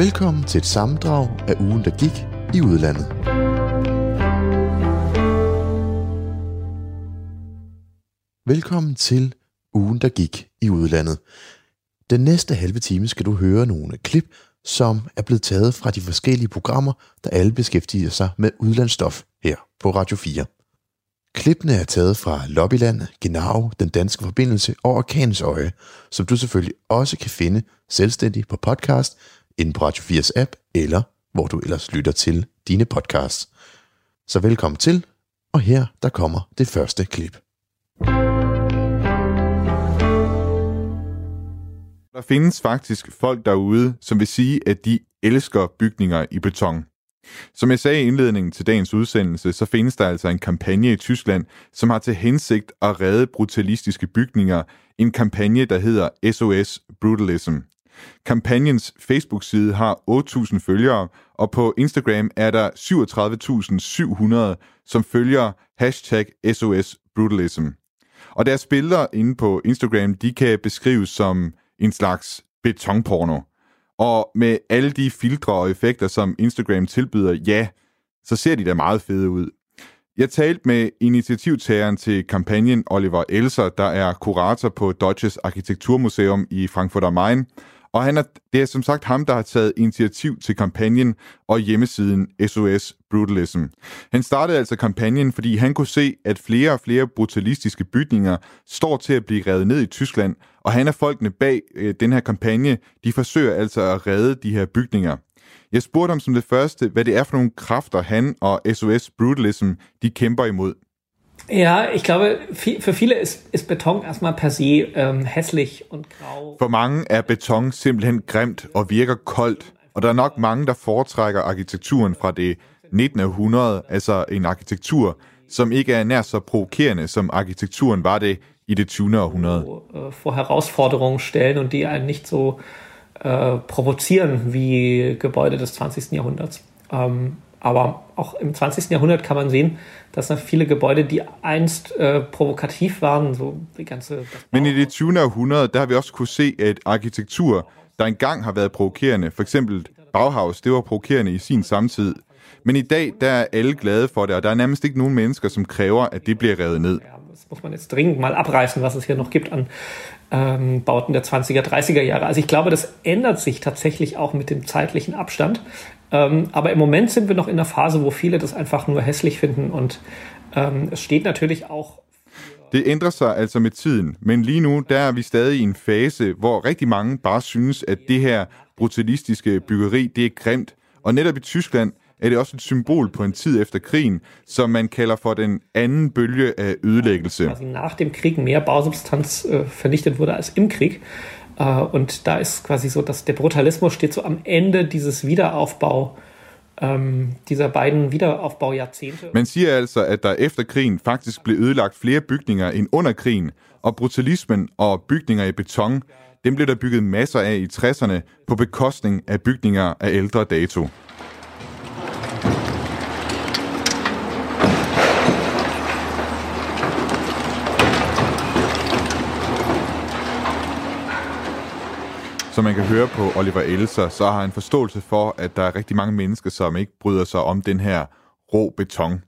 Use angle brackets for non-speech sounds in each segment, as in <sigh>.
Velkommen til et sammendrag af ugen, der gik i udlandet. Velkommen til ugen, der gik i udlandet. Den næste halve time skal du høre nogle klip, som er blevet taget fra de forskellige programmer, der alle beskæftiger sig med udlandsstof her på Radio 4. Klippene er taget fra Lobbyland, Genau, Den Danske Forbindelse og Orkanens Øje, som du selvfølgelig også kan finde selvstændigt på podcast, inde på Radio 4's app, eller hvor du ellers lytter til dine podcasts. Så velkommen til, og her der kommer det første klip. Der findes faktisk folk derude, som vil sige, at de elsker bygninger i beton. Som jeg sagde i indledningen til dagens udsendelse, så findes der altså en kampagne i Tyskland, som har til hensigt at redde brutalistiske bygninger. En kampagne, der hedder SOS Brutalism. Kampagnens Facebook-side har 8.000 følgere, og på Instagram er der 37.700, som følger hashtag SOS Brutalism. Og deres billeder inde på Instagram, de kan beskrives som en slags betonporno. Og med alle de filtre og effekter, som Instagram tilbyder, ja, så ser de da meget fede ud. Jeg talte med initiativtageren til kampagnen Oliver Elser, der er kurator på Deutsches Architekturmuseum i Frankfurt am Main, og han er, det er som sagt ham, der har taget initiativ til kampagnen og hjemmesiden SOS Brutalism. Han startede altså kampagnen, fordi han kunne se, at flere og flere brutalistiske bygninger står til at blive revet ned i Tyskland, og han og folkene bag øh, den her kampagne, de forsøger altså at redde de her bygninger. Jeg spurgte ham som det første, hvad det er for nogle kræfter, han og SOS Brutalism, de kæmper imod. Ja, ich glaube, für viele ist, ist Beton erstmal per se ähm, hässlich und grau. For mange er beton simpelthen grimt og virker koldt, og der er nok mange, der foretrækker arkitekturen fra det 19. århundrede, altså en arkitektur, som ikke er nær så provokerende, som arkitekturen var det i det 20. århundrede. Vor Herausforderungen stellen und die einen nicht so äh, provozieren wie Gebäude des 20. Jahrhunderts. Ähm, aber auch im 20. Jahrhundert kann man sehen, dass da viele Gebäude, die einst äh, provokativ waren, so die ganze... Men i det 20. århundrede, der har vi også kunne se, at arkitektur, der engang har været provokerende, for eksempel Bauhaus, det var provokerende i sin samtid. Men i dag, der er alle glade for det, og der er nærmest ikke nogen mennesker, som kræver, at det bliver revet ned. Das muss man jetzt dringend mal abreißen, was es hier noch gibt an ähm, Bauten der 20er, 30er Jahre. Also ich glaube, das ändert sich tatsächlich auch mit dem zeitlichen Abstand. Ähm, aber im Moment sind wir noch in der Phase, wo viele das einfach nur hässlich finden und ähm, es steht natürlich auch Det ændrer sig altså med tiden, men lige nu der er vi stadig i en fase, hvor rigtig mange bare synes, at det her brutalistiske byggeri, det er grimt. Og netop i Tyskland er det også et symbol på en tid efter krigen, som man kalder for den anden bølge af ødelæggelse. quasi nach dem Krieg mehr Bausubstanz äh, vernichtet wurde als im Krieg. Äh, und da ist quasi so, dass der Brutalismus steht so am Ende dieses Wiederaufbau, ähm, dieser beiden Wiederaufbaujahrzehnte. Man siger altså, at der efter krigen faktisk blev ødelagt flere bygninger end under krigen, og brutalismen og bygninger i beton, dem blev der bygget masser af i 60'erne på bekostning af bygninger af ældre dato. Som man kan høre på Oliver Elser, så har han forståelse for, at der er rigtig mange mennesker, som ikke bryder sig om den her rå beton.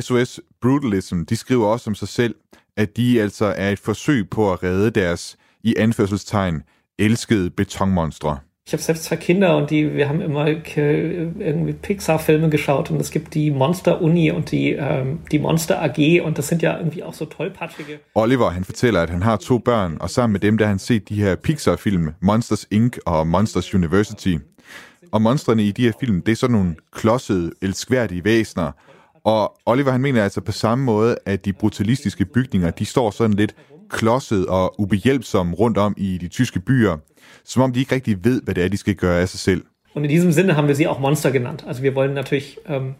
SOS Brutalism, de skriver også om sig selv, at de altså er et forsøg på at redde deres, i anførselstegn, elskede betonmonstre. Ich habe selbst zwei Kinder und die, wir haben immer äh, irgendwie Pixar-Filme geschaut und es gibt die Monster-Uni und die, ähm, die Monster-AG und das sind ja irgendwie auch so tollpatschige. Oliver, han fortæller, at han har to børn, og sammen med dem, der han set de her Pixar-film, Monsters Inc. og Monsters University. Og monstrene i de her film, det er sådan nogle klodsede, elskværdige væsener. Og Oliver, han mener altså på samme måde, at de brutalistiske bygninger, de står sådan lidt klodset og ubehjælpsomme rundt om i de tyske byer, som om de ikke rigtig ved, hvad det er, de skal gøre af sig selv. Und in diesem Sinne haben wir sie auch Monster genannt. Also wir wollen natürlich, ähm,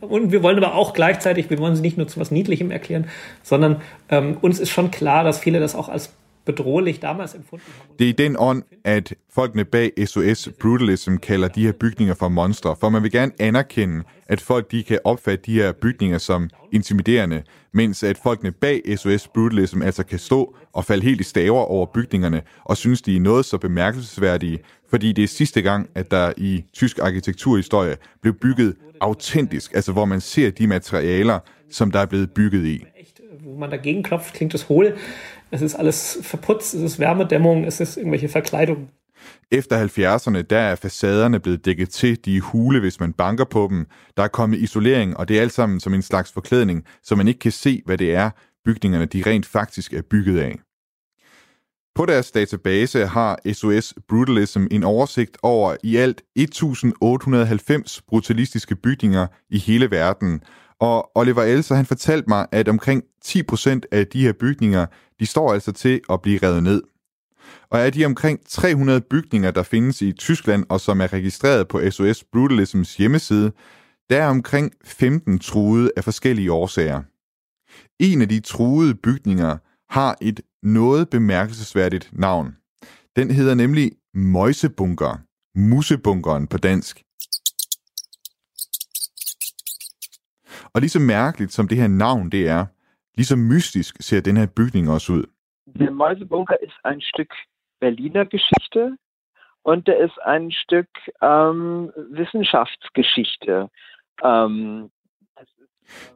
und wir wollen aber auch gleichzeitig, wir wollen sie nicht nur zu was Niedlichem erklären, sondern ähm, uns ist schon klar, dass viele das auch als bedrohlich damals empfunden haben. Det er i den ånd, at folkene bag SOS Brutalism kalder de her bygninger for monstre, for man vil gerne anerkende, at folk de kan opfatte de her bygninger som intimiderende, mens at folkene bag SOS Brutalism altså kan stå og falde helt i staver over bygningerne og synes, de er noget så bemærkelsesværdige, fordi det er sidste gang, at der i tysk arkitekturhistorie blev bygget autentisk, altså hvor man ser de materialer, som der er blevet bygget i. Wo man dagegen klopft, klingt es hohl. Es ist alles verputzt, es ist Wärmedämmung, es ist irgendwelche Verkleidungen. Efter 70'erne, der er facaderne blevet dækket til, de er hule, hvis man banker på dem. Der er kommet isolering, og det er alt sammen som en slags forklædning, så man ikke kan se, hvad det er, bygningerne de rent faktisk er bygget af. På deres database har SOS Brutalism en oversigt over i alt 1890 brutalistiske bygninger i hele verden. Og Oliver Elser han fortalte mig, at omkring 10% af de her bygninger, de står altså til at blive revet ned. Og af de omkring 300 bygninger, der findes i Tyskland og som er registreret på SOS Brutalisms hjemmeside, der er omkring 15 truede af forskellige årsager. En af de truede bygninger har et noget bemærkelsesværdigt navn. Den hedder nemlig Møjsebunker, Musebunkeren på dansk. Og lige så mærkeligt som det her navn det er, lige så mystisk ser den her bygning også ud. Der Mäusebunker ist ein Stück Berliner Geschichte und der ist ein Stück ähm, Wissenschaftsgeschichte. Ähm,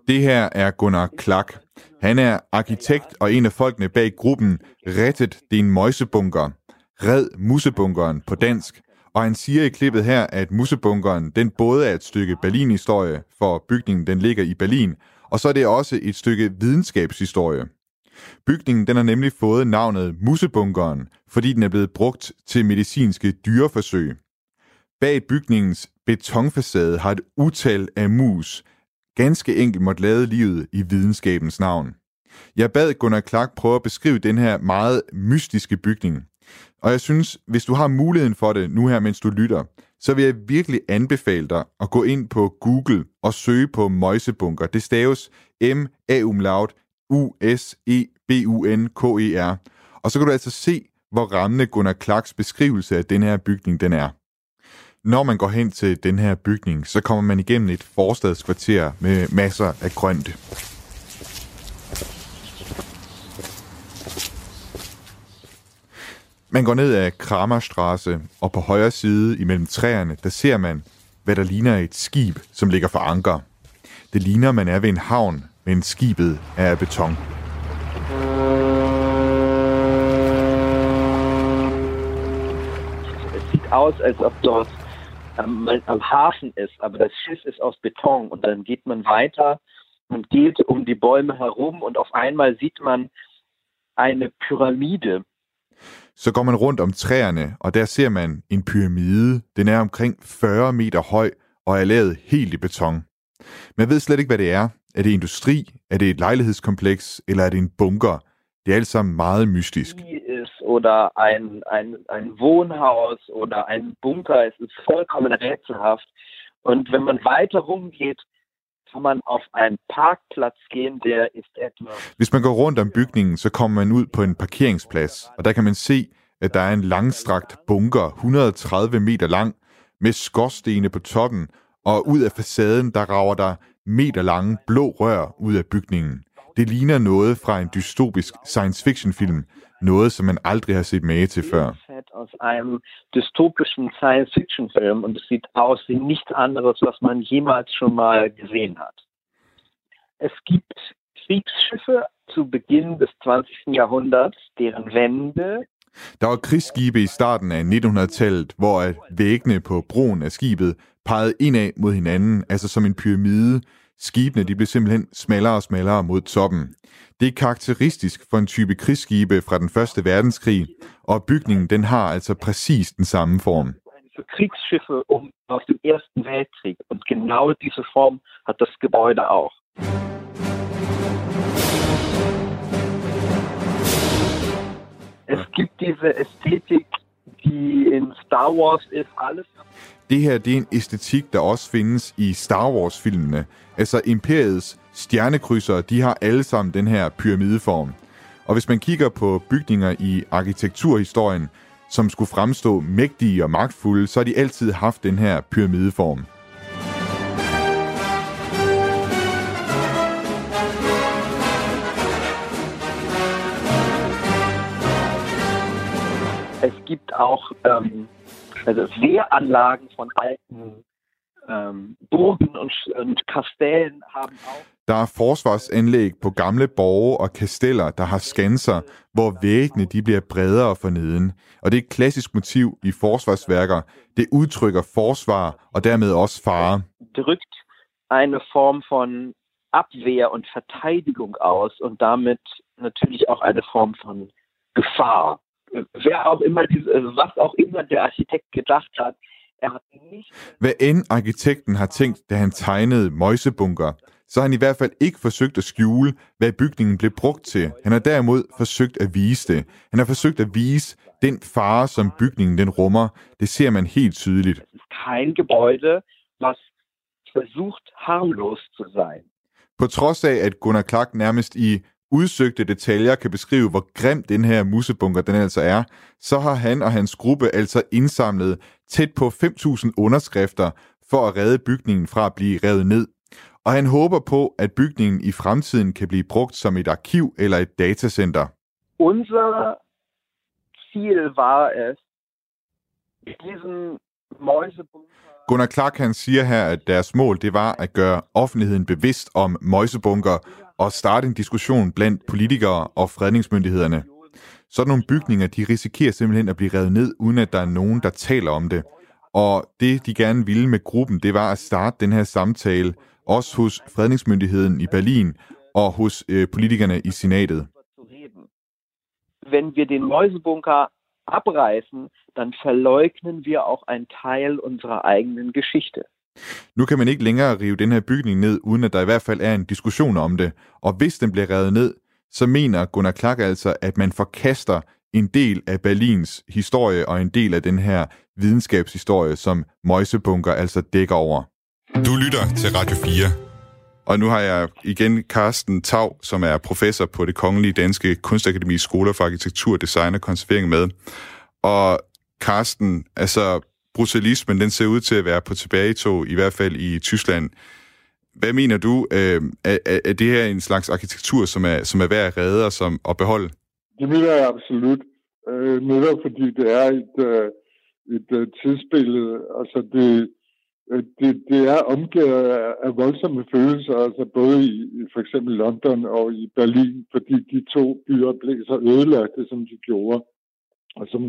det her er Gunnar Klak. Han er arkitekt og en af folkene bag gruppen Rettet din Møjsebunker. Red Musebunkeren på dansk. Og han siger i klippet her, at Musebunkeren den både er et stykke Berlin-historie, for bygningen den ligger i Berlin, og så er det også et stykke videnskabshistorie. Bygningen den har nemlig fået navnet Musebunkeren, fordi den er blevet brugt til medicinske dyreforsøg. Bag bygningens betonfacade har et utal af mus, ganske enkelt måtte lade livet i videnskabens navn. Jeg bad Gunnar Clark prøve at beskrive den her meget mystiske bygning. Og jeg synes, hvis du har muligheden for det nu her, mens du lytter, så vil jeg virkelig anbefale dig at gå ind på Google og søge på Møjsebunker. Det staves M-A-umlaut U-S-E-B-U-N-K-E-R. Og så kan du altså se, hvor rammende Gunnar Clarks beskrivelse af den her bygning den er. Når man går hen til den her bygning, så kommer man igennem et forstadskvarter med masser af grønt. Man går ned ad Kramerstrasse, og på højre side imellem træerne, der ser man, hvad der ligner et skib, som ligger for anker. Det ligner, man er ved en havn, men skibet er af beton. es sieht aus, als ob dort am, am Hafen ist, aber das Schiff ist aus Beton und dann geht man weiter und geht um die Bäume herum und auf einmal sieht man eine Pyramide. Så går man rundt om træerne, og der ser man en pyramide. Den er omkring 40 meter høj og er lavet helt i beton. Man ved slet ikke, hvad det er. Er det industri? Er det et lejlighedskompleks? Eller er det en bunker? Det er alt sammen meget mystisk. Ist oder ein, ein, ein Wohnhaus oder ein Bunker. Es ist vollkommen rätselhaft. Und wenn man weiter rumgeht, kann man auf einen Parkplatz gehen, der ist etwa... Hvis man går rundt om bygningen, så kommer man ud på en parkeringsplads, og der kan man se, at der er en langstrakt bunker, 130 meter lang, med skorstene på toppen, og ud af facaden, der rager der meter lange blå rør ud af bygningen. Det ligner noget fra en dystopisk science fiction film, noget som man aldrig har set mage til før. Set aus einem dystopischen Science-Fiction-Film und es sieht aus wie nichts anderes, was man jemals schon mal gesehen hat. Es gibt Kriegsschiffe zu Beginn des 20. Jahrhunderts, deren Wände Der var krigsskibe i starten af 1900-tallet, hvor væggene på broen af skibet pegede indad mod hinanden, altså som en pyramide. Skibene de blev simpelthen smallere og smallere mod toppen. Det er karakteristisk for en type krigsskibe fra den første verdenskrig, og bygningen den har altså præcis den samme form. für Kriegsschiffe um aus dem Ersten Weltkrieg. Und genau diese Form hat das Gebäude auch. Es gibt diese Ästhetik, die in Star Wars ist, alles. Det her det er en æstetik, der også findes i Star Wars-filmene. Altså imperiets stjernekrydsere, de har alle sammen den her pyramideform. Og hvis man kigger på bygninger i arkitekturhistorien, som skulle fremstå mægtige og magtfulde, så har de altid haft den her pyramideform. Gibt auch ähm, also Wehranlagen von alten ähm, Burgen und, und Kastellen haben auch Der er forsvarsanlæg på gamle borge og kasteller, der har skanser, hvor væggene de bliver bredere for neden. Og det er et klassisk motiv i forsvarsværker. Det udtrykker forsvar og dermed også fare. drückt eine Form von Abwehr und Verteidigung aus und damit natürlich auch eine Form von Gefahr. Wer auch immer, was auch immer der Architekt gedacht hat, er hat nicht Hvad end arkitekten har tænkt, da han tegnede møjsebunker, så har han i hvert fald ikke forsøgt at skjule, hvad bygningen blev brugt til. Han har derimod forsøgt at vise det. Han har forsøgt at vise den fare, som bygningen den rummer. Det ser man helt tydeligt. Kein Gebäude, was versucht, harmlos zu sein. På trods af, at Gunnar Clark nærmest i udsøgte detaljer kan beskrive, hvor grim den her musebunker den altså er, så har han og hans gruppe altså indsamlet tæt på 5.000 underskrifter for at redde bygningen fra at blive revet ned. Og han håber på, at bygningen i fremtiden kan blive brugt som et arkiv eller et datacenter. Unser Ziel war es, diesen Mäusebunker Gunnar Clark han siger her, at deres mål det var at gøre offentligheden bevidst om møjsebunker og starte en diskussion blandt politikere og fredningsmyndighederne. Sådan nogle bygninger, de risikerer simpelthen at blive revet ned, uden at der er nogen, der taler om det. Og det, de gerne ville med gruppen, det var at starte den her samtale, også hos fredningsmyndigheden i Berlin og hos øh, politikerne i senatet. Wenn wir den Mäusebunker abreißen, dann verleugnen wir auch einen Teil unserer eigenen Geschichte. Nu kan man ikke længere rive den her bygning ned, uden at der i hvert fald er en diskussion om det. Og hvis den bliver revet ned, så mener Gunnar Clark altså, at man forkaster en del af Berlins historie og en del af den her videnskabshistorie, som Møjsebunker altså dækker over. Du lytter til Radio 4. Og nu har jeg igen Carsten Tav, som er professor på det Kongelige Danske Kunstakademis Skoler for Arkitektur, Design og Konservering med. Og Carsten, altså brutalismen, den ser ud til at være på tilbagetog, i hvert fald i Tyskland. Hvad mener du, øh, er, er det her en slags arkitektur, som er, som er værd at redde og som, at beholde? Det mener jeg absolut. Øh, netop fordi det er et, øh, et øh, tidsbillede. Altså det, øh, det, det er omgivet af, af voldsomme følelser, altså både i, i for eksempel London og i Berlin, fordi de to byer blev så ødelagte, som de gjorde. Og som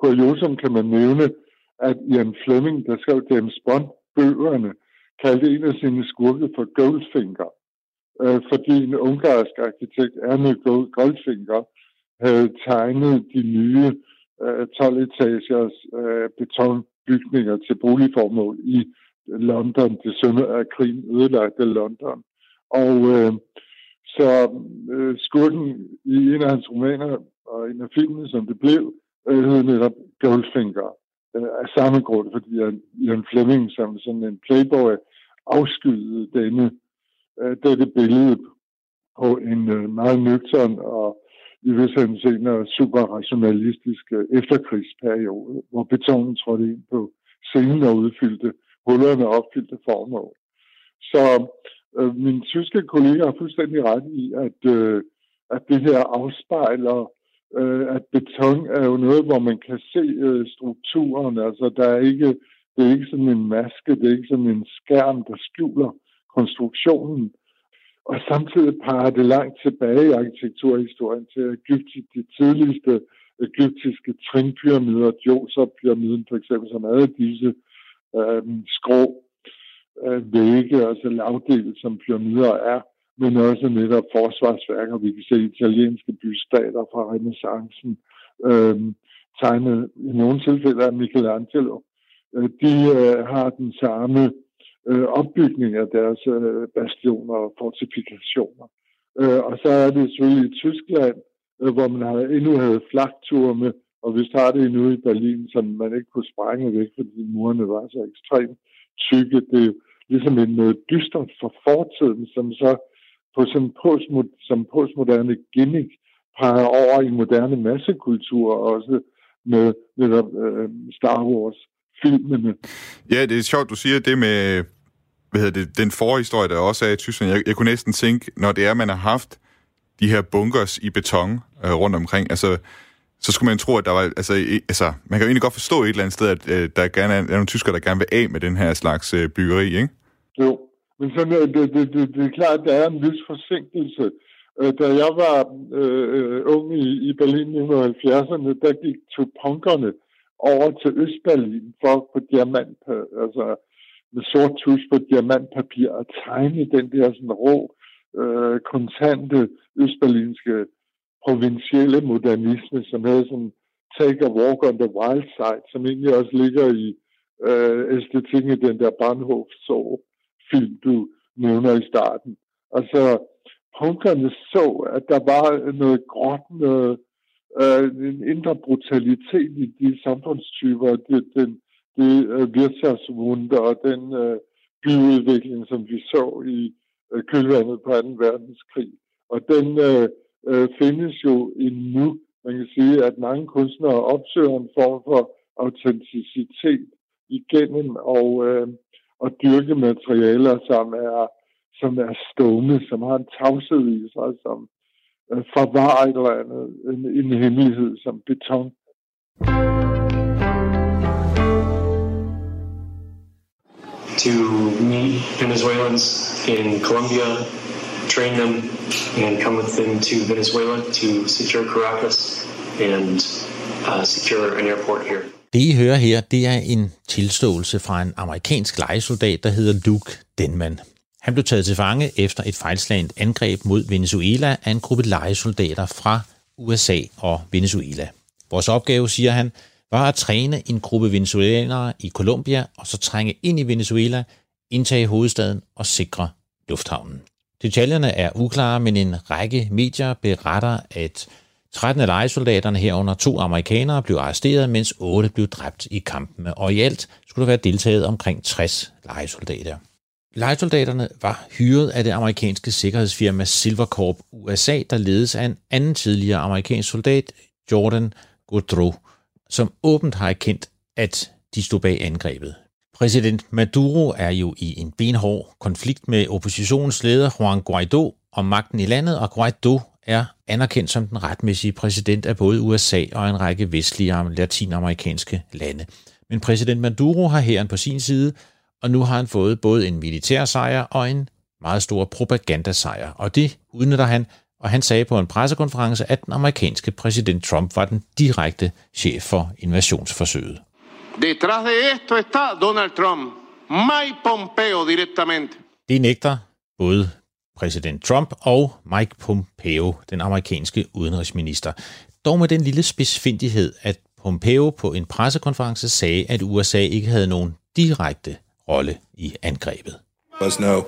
kuriosum kan man nævne, at Ian Fleming, der skrev James Bond-bøgerne, kaldte en af sine skurke for Goldfinger, øh, fordi en ungarsk arkitekt, Erne Goldfinger, havde tegnet de nye øh, 12-etagers øh, betonbygninger til boligformål i London, det sønder af krigen ødelagte London. Og øh, så øh, skurken i en af hans romaner og en af filmene, som det blev, øh, hed netop Goldfinger. Øh, af samme grund, fordi Ian Fleming som sådan en playboy afskyede denne, øh, dette billede på en øh, meget nøgtern og i visse henseender super rationalistisk øh, efterkrigsperiode, hvor betonen trådte ind på scenen og udfyldte hullerne og opfyldte formål. Så øh, min tyske kollega har fuldstændig ret i, at, øh, at det her afspejler, øh, at beton er jo noget, hvor man kan se øh, strukturen. Altså, der er ikke, det er ikke sådan en maske, det er ikke sådan en skærm, der skjuler konstruktionen. Og samtidig peger det langt tilbage i arkitekturhistorien til Ægypti, de tidligste egyptiske trinpyramider, Djoser-pyramiden for eksempel, som havde disse øh, skrå øh, vægge, altså lavdele, som pyramider er, men også netop forsvarsværker. Vi kan se italienske bystater fra renaissancen, øh, tegnet i nogle tilfælde af Michelangelo. Øh, de øh, har den samme øh, opbygning af deres øh, bastioner og fortifikationer. Øh, og så er det selvfølgelig i Tyskland, øh, hvor man har, endnu havde flakturme, og vi startede endnu i Berlin, som man ikke kunne sprænge væk, fordi murene var så ekstremt tykke. Det er ligesom en noget dystert for fortiden, som så på sådan postmod, som postmoderne gimmick peger over i moderne massekultur også med netop øh, Star Wars-filmene. Ja, det er sjovt, du siger det med hvad hedder det, den forhistorie, der også er i Tyskland. Jeg, jeg kunne næsten tænke, når det er, man har haft de her bunkers i beton øh, rundt omkring, altså, så skulle man tro, at der var... Altså, i, altså, man kan jo egentlig godt forstå et eller andet sted, at øh, der gerne er, er nogle tyskere, der gerne vil af med den her slags øh, byggeri, ikke? Jo, men sådan, øh, det, det, det, det er klart, at der er en vis forsinkelse. Øh, da jeg var øh, ung i, i Berlin i 1970'erne, der gik to punkerne over til Østberlin for på diamant, altså med sort tus på diamantpapir og tegne den der sådan rå, øh, kontante østberlinske provincielle modernisme, som havde sådan Take a Walk on the Wild Side, som egentlig også ligger i øh, æstetikken i den der Bahnhof så film, du nævner i starten. Altså, punkerne så, at der var noget gråt, noget, øh, en indre brutalitet i de samfundstyper, det, den, det øh, virksomhedsvunde og den øh, byudvikling, som vi så i øh, kølvandet på 2. verdenskrig. Og den øh, øh, findes jo endnu. Man kan sige, at mange kunstnere opsøger en form for autenticitet igennem og, øh, og dyrke materialer, som er, som er stående, som har en tavshed i sig, som øh, forvarer et eller andet, en, en hemmelighed som beton. To meet Venezuelans in Colombia, train them, and come with them to Venezuela to secure Caracas and uh, secure an airport here. Det, I hører her, det er en tilståelse fra en amerikansk lejesoldat, der hedder Luke Denman. Han blev taget til fange efter et fejlslagent angreb mod Venezuela af en gruppe lejesoldater fra USA og Venezuela. Vores opgave, siger han, var at træne en gruppe venezuelanere i Colombia og så trænge ind i Venezuela, indtage hovedstaden og sikre lufthavnen. Detaljerne er uklare, men en række medier beretter, at 13 af legesoldaterne herunder to amerikanere blev arresteret, mens 8 blev dræbt i kampene, og i alt skulle der være deltaget omkring 60 legesoldater. Legesoldaterne var hyret af det amerikanske sikkerhedsfirma Silvercorp USA, der ledes af en anden tidligere amerikansk soldat, Jordan Goodrow, som åbent har erkendt, at de stod bag angrebet. Præsident Maduro er jo i en benhård konflikt med oppositionsleder Juan Guaido om magten i landet, og Guaido er anerkendt som den retmæssige præsident af både USA og en række vestlige og latinamerikanske lande. Men præsident Maduro har hæren på sin side, og nu har han fået både en militær sejr og en meget stor propagandasejr, og det udnytter han, og han sagde på en pressekonference, at den amerikanske præsident Trump var den direkte chef for invasionsforsøget. Detrás de esto está Donald Trump, Mike Pompeo directamente. Det nægter både præsident Trump og Mike Pompeo, den amerikanske udenrigsminister. Dog med den lille spidsfindighed, at Pompeo på en pressekonference sagde, at USA ikke havde nogen direkte rolle i angrebet. There was no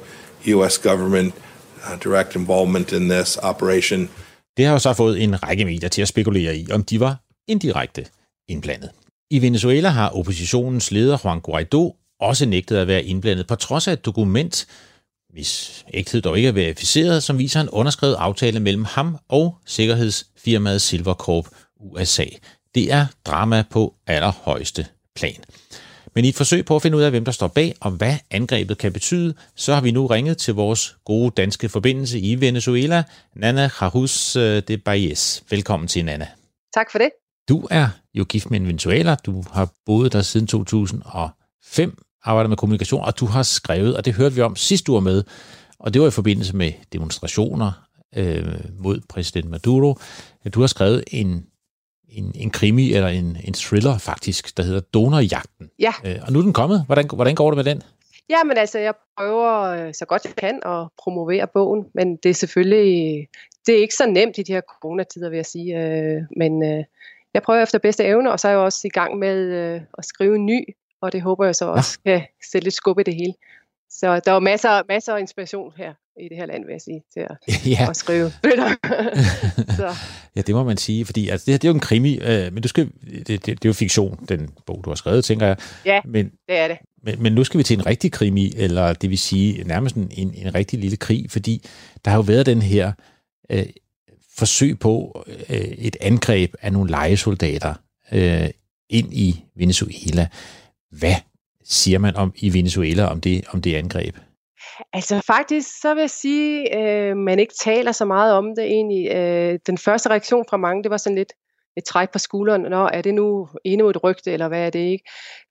US government uh, direct involvement in this operation. Det har jo så fået en række medier til at spekulere i, om de var indirekte indblandet. I Venezuela har oppositionens leder Juan Guaido også nægtet at være indblandet, på trods af et dokument, hvis ægthed dog ikke er verificeret, som viser en underskrevet aftale mellem ham og sikkerhedsfirmaet Silvercorp USA. Det er drama på allerhøjeste plan. Men i et forsøg på at finde ud af, hvem der står bag og hvad angrebet kan betyde, så har vi nu ringet til vores gode danske forbindelse i Venezuela, Nana Jarus øh, de Baez. Velkommen til, Nana. Tak for det. Du er jo gift med en Venezuela. Du har boet der siden 2005, arbejder med kommunikation, og du har skrevet, og det hørte vi om sidste uge med, og det var i forbindelse med demonstrationer øh, mod præsident Maduro. Du har skrevet en, en, en krimi, eller en, en thriller faktisk, der hedder Donorjagten. Ja. Øh, og nu er den kommet. Hvordan, hvordan går det med den? Ja, men altså, jeg prøver øh, så godt jeg kan at promovere bogen, men det er selvfølgelig, det er ikke så nemt i de her coronatider, vil jeg sige. Øh, men øh, jeg prøver efter bedste evne, og så er jeg også i gang med øh, at skrive en ny, og det håber jeg så også ja. kan sætte lidt skub i det hele. Så der er masser, masser af inspiration her i det her land, vil jeg sige, til at, <laughs> ja. at skrive bøger. <laughs> så. Ja, det må man sige, fordi altså, det, her, det er jo en krimi, øh, men du skal, det, det, det er jo fiktion, den bog, du har skrevet, tænker jeg. Ja, men, det er det. Men, men nu skal vi til en rigtig krimi, eller det vil sige nærmest en, en, en rigtig lille krig, fordi der har jo været den her øh, forsøg på øh, et angreb af nogle legesoldater øh, ind i Venezuela. Hvad siger man om i Venezuela om det, om det angreb? Altså faktisk, så vil jeg sige, øh, man ikke taler så meget om det egentlig. Øh, den første reaktion fra mange, det var sådan lidt et træk på skulderen. Nå, er det nu endnu et rygte, eller hvad er det ikke?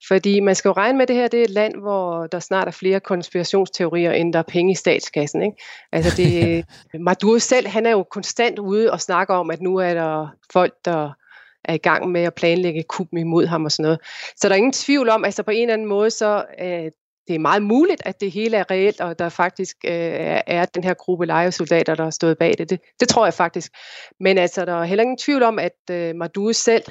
Fordi man skal jo regne med, at det her det er et land, hvor der snart er flere konspirationsteorier, end der er penge i statskassen. Ikke? Altså det, <laughs> Maduro selv, han er jo konstant ude og snakker om, at nu er der folk, der er i gang med at planlægge kup imod ham og sådan noget. Så der er ingen tvivl om, altså på en eller anden måde, så øh, det er meget muligt, at det hele er reelt, og der faktisk øh, er den her gruppe lejesoldater, der har stået bag det. det. Det tror jeg faktisk. Men altså, der er heller ingen tvivl om, at øh, Maduro selv,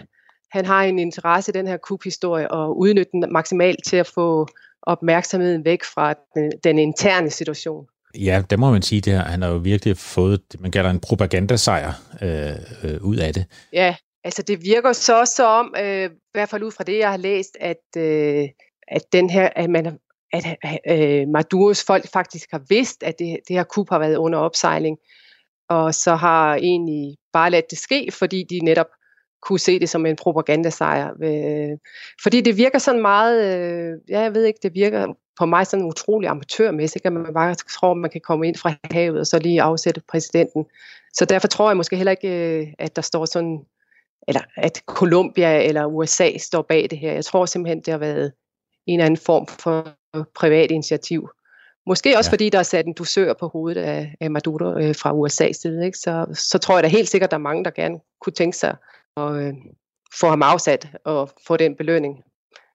han har en interesse i den her kuphistorie, og udnytte den maksimalt til at få opmærksomheden væk fra den, den interne situation. Ja, det må man sige. Det her. Han har jo virkelig fået, man kalder en propagandasejr øh, øh, ud af det. Ja, altså det virker så som, om, øh, i hvert fald ud fra det, jeg har læst, at, øh, at, den her, at man at øh, Maduros folk faktisk har vidst, at det, det her kup har været under opsejling, og så har egentlig bare ladt det ske, fordi de netop kunne se det som en propagandasejr. Øh, fordi det virker sådan meget, øh, ja, jeg ved ikke, det virker på mig sådan utrolig amatørmæssigt, at man bare tror, at man kan komme ind fra havet og så lige afsætte præsidenten. Så derfor tror jeg måske heller ikke, øh, at der står sådan, eller at Colombia eller USA står bag det her. Jeg tror simpelthen, det har været en eller anden form for privat initiativ. Måske også ja. fordi der er sat en dusør på hovedet af, af Maduro øh, fra USA's side. Ikke? Så, så tror jeg da helt sikkert, at der er mange, der gerne kunne tænke sig at øh, få ham afsat og få den belønning.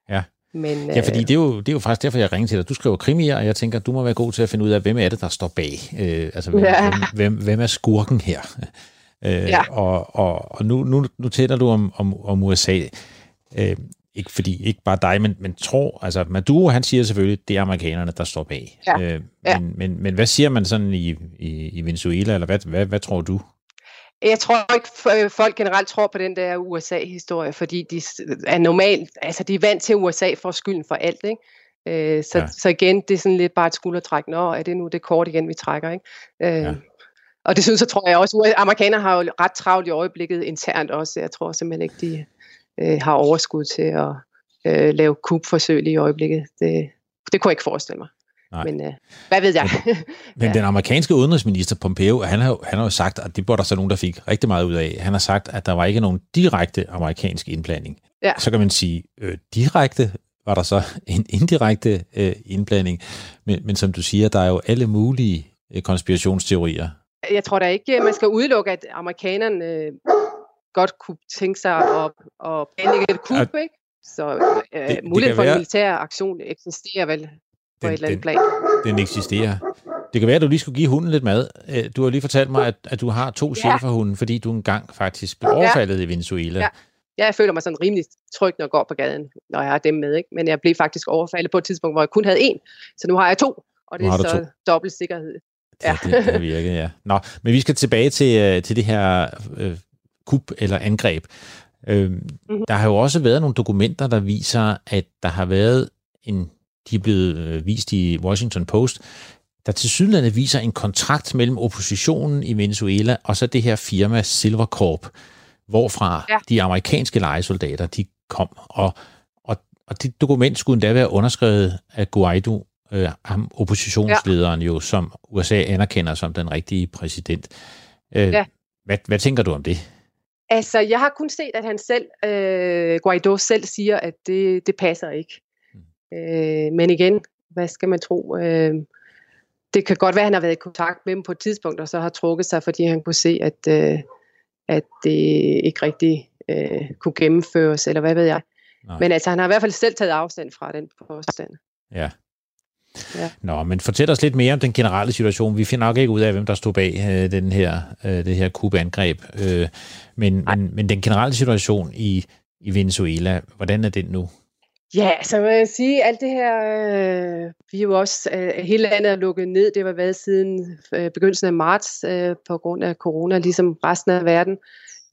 Ja. Men, ja, fordi øh, det er, jo, det er jo faktisk derfor, jeg ringer til dig. Du skriver krimier, og jeg tænker, du må være god til at finde ud af, hvem er det, der står bag. Øh, altså, hvem, ja. hvem, hvem, hvem er skurken her? Øh, ja. Og, og, og nu, nu, nu taler du om, om, om USA. Øh, ikke fordi, ikke bare dig, men, men tror, altså Maduro, han siger selvfølgelig, det er amerikanerne, der står bag. Ja. Øh, men, ja. men, men hvad siger man sådan i, i, i Venezuela, eller hvad, hvad, hvad tror du? Jeg tror ikke, øh, folk generelt tror på den der USA-historie, fordi de er normalt, altså de er vant til, USA får skylden for alt, ikke? Øh, så, ja. så igen, det er sådan lidt bare et skuldertræk. Nå, er det nu det kort igen, vi trækker, ikke? Øh, ja. Og det synes jeg, tror jeg også, at amerikanere har jo ret travlt i øjeblikket internt også. Jeg tror simpelthen ikke, de, øh, har overskud til at øh, lave kubforsøg i øjeblikket. Det, det kunne jeg ikke forestille mig. Nej. Men øh, hvad ved jeg? Men, <laughs> men ja. den amerikanske udenrigsminister Pompeo, han har, han har jo sagt, at det var der så nogen, der fik rigtig meget ud af. Han har sagt, at der var ikke nogen direkte amerikansk indblanding. Ja. Så kan man sige, øh, direkte var der så <laughs> en indirekte øh, indblanding. Men, men som du siger, der er jo alle mulige øh, konspirationsteorier. Jeg tror da ikke, man skal udelukke, at amerikanerne øh, godt kunne tænke sig at, at planlægge et kup, ikke? Så øh, det, muligheden for være, en militær aktion eksisterer vel på den, et eller andet plan. Den eksisterer. Det kan være, at du lige skulle give hunden lidt mad. Øh, du har lige fortalt mig, at, at du har to ja. hunden, fordi du engang faktisk blev overfaldet ja. i Venezuela. Ja. ja, jeg føler mig sådan rimelig tryg, når jeg går på gaden, når jeg har dem med. Ikke? Men jeg blev faktisk overfaldet på et tidspunkt, hvor jeg kun havde en. Så nu har jeg to, og det er så to. dobbelt sikkerhed. Ja. Det, det virket, ja. Nå, men vi skal tilbage til, øh, til det her øh, kup eller angreb. Øh, mm-hmm. Der har jo også været nogle dokumenter, der viser, at der har været en, de er blevet øh, vist i Washington Post, der til sydlandet viser en kontrakt mellem oppositionen i Venezuela og så det her firma Silvercorp, hvorfra ja. de amerikanske legesoldater de kom. Og, og, og det dokument skulle endda være underskrevet af Guaido, øh, ham oppositionslederen ja. jo, som USA anerkender som den rigtige præsident. Øh, ja. hvad, hvad tænker du om det? Altså, jeg har kun set, at han selv, øh, Guaido selv siger, at det, det passer ikke. Mm. Øh, men igen, hvad skal man tro? Øh, det kan godt være, at han har været i kontakt med dem på et tidspunkt, og så har trukket sig, fordi han kunne se, at, øh, at det ikke rigtig øh, kunne gennemføres, eller hvad ved jeg. Nej. Men altså, han har i hvert fald selv taget afstand fra den påstand. Ja. Ja. Nå, men fortæl os lidt mere om den generelle situation. Vi finder nok ikke ud af, hvem der stod bag øh, den her, øh, det her kubangreb. Øh, men, men, men den generelle situation i, i Venezuela, hvordan er den nu? Ja, så må jeg sige, alt det her, øh, vi er jo også, øh, hele landet er lukket ned, det var været siden øh, begyndelsen af marts øh, på grund af corona, ligesom resten af verden.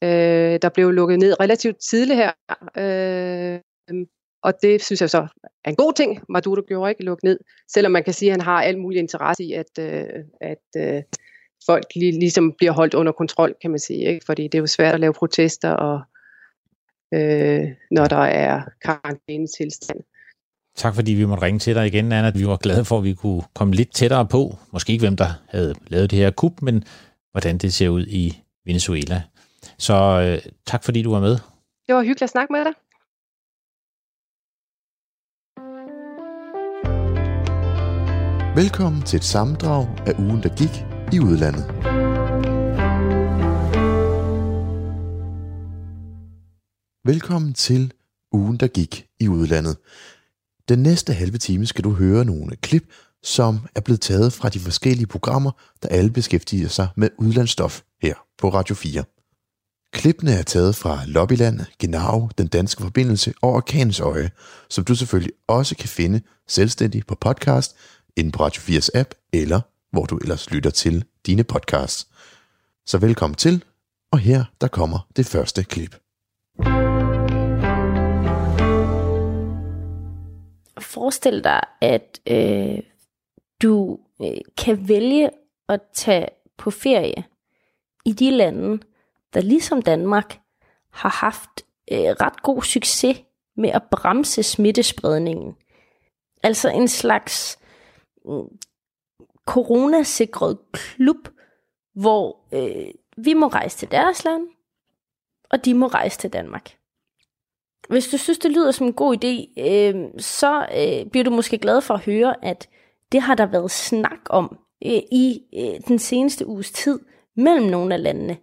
Øh, der blev lukket ned relativt tidligt her, øh, og det synes jeg så er en god ting, Maduro gjorde ikke lukke ned, selvom man kan sige, at han har al mulig interesse i at, øh, at øh, folk lige, ligesom bliver holdt under kontrol, kan man sige. Ikke? Fordi det er jo svært at lave protester, og øh, når der er karantænetilstand. Tak fordi vi måtte ringe til dig igen, Anna. Vi var glade for, at vi kunne komme lidt tættere på. Måske ikke hvem, der havde lavet det her kup, men hvordan det ser ud i Venezuela. Så øh, tak fordi du var med. Det var hyggeligt at snakke med dig. Velkommen til et sammendrag af ugen, der gik i udlandet. Velkommen til ugen, der gik i udlandet. Den næste halve time skal du høre nogle klip, som er blevet taget fra de forskellige programmer, der alle beskæftiger sig med udlandsstof her på Radio 4. Klippene er taget fra Lobbyland, Genau, Den Danske Forbindelse og Orkanens Øje, som du selvfølgelig også kan finde selvstændigt på podcast, inde på Radio 4's app, eller hvor du ellers lytter til dine podcasts. Så velkommen til, og her der kommer det første klip. Forestil dig, at øh, du øh, kan vælge at tage på ferie i de lande, der ligesom Danmark har haft øh, ret god succes med at bremse smittespredningen. Altså en slags coronasikret klub, hvor øh, vi må rejse til deres land, og de må rejse til Danmark. Hvis du synes, det lyder som en god idé, øh, så øh, bliver du måske glad for at høre, at det har der været snak om øh, i øh, den seneste uges tid mellem nogle af landene.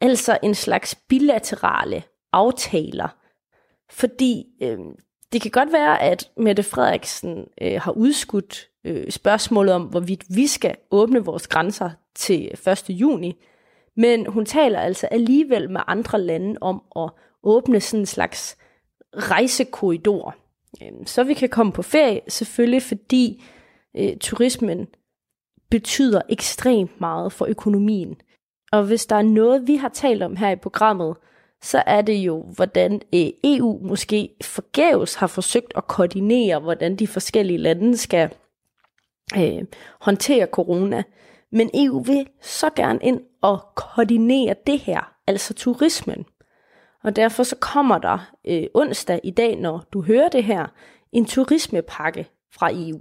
Altså en slags bilaterale aftaler. Fordi øh, det kan godt være, at Mette Frederiksen øh, har udskudt øh, spørgsmålet om, hvorvidt vi skal åbne vores grænser til 1. juni. Men hun taler altså alligevel med andre lande om at åbne sådan en slags rejsekorridor. Øh, så vi kan komme på ferie, selvfølgelig fordi øh, turismen betyder ekstremt meget for økonomien. Og hvis der er noget, vi har talt om her i programmet, så er det jo, hvordan øh, EU måske forgæves har forsøgt at koordinere, hvordan de forskellige lande skal øh, håndtere corona. Men EU vil så gerne ind og koordinere det her, altså turismen. Og derfor så kommer der øh, onsdag i dag, når du hører det her, en turismepakke fra EU.